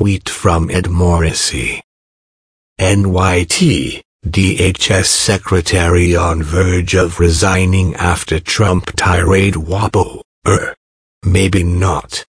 tweet from Ed Morrissey. NYT, DHS Secretary on verge of resigning after Trump tirade wobble. Er. Maybe not.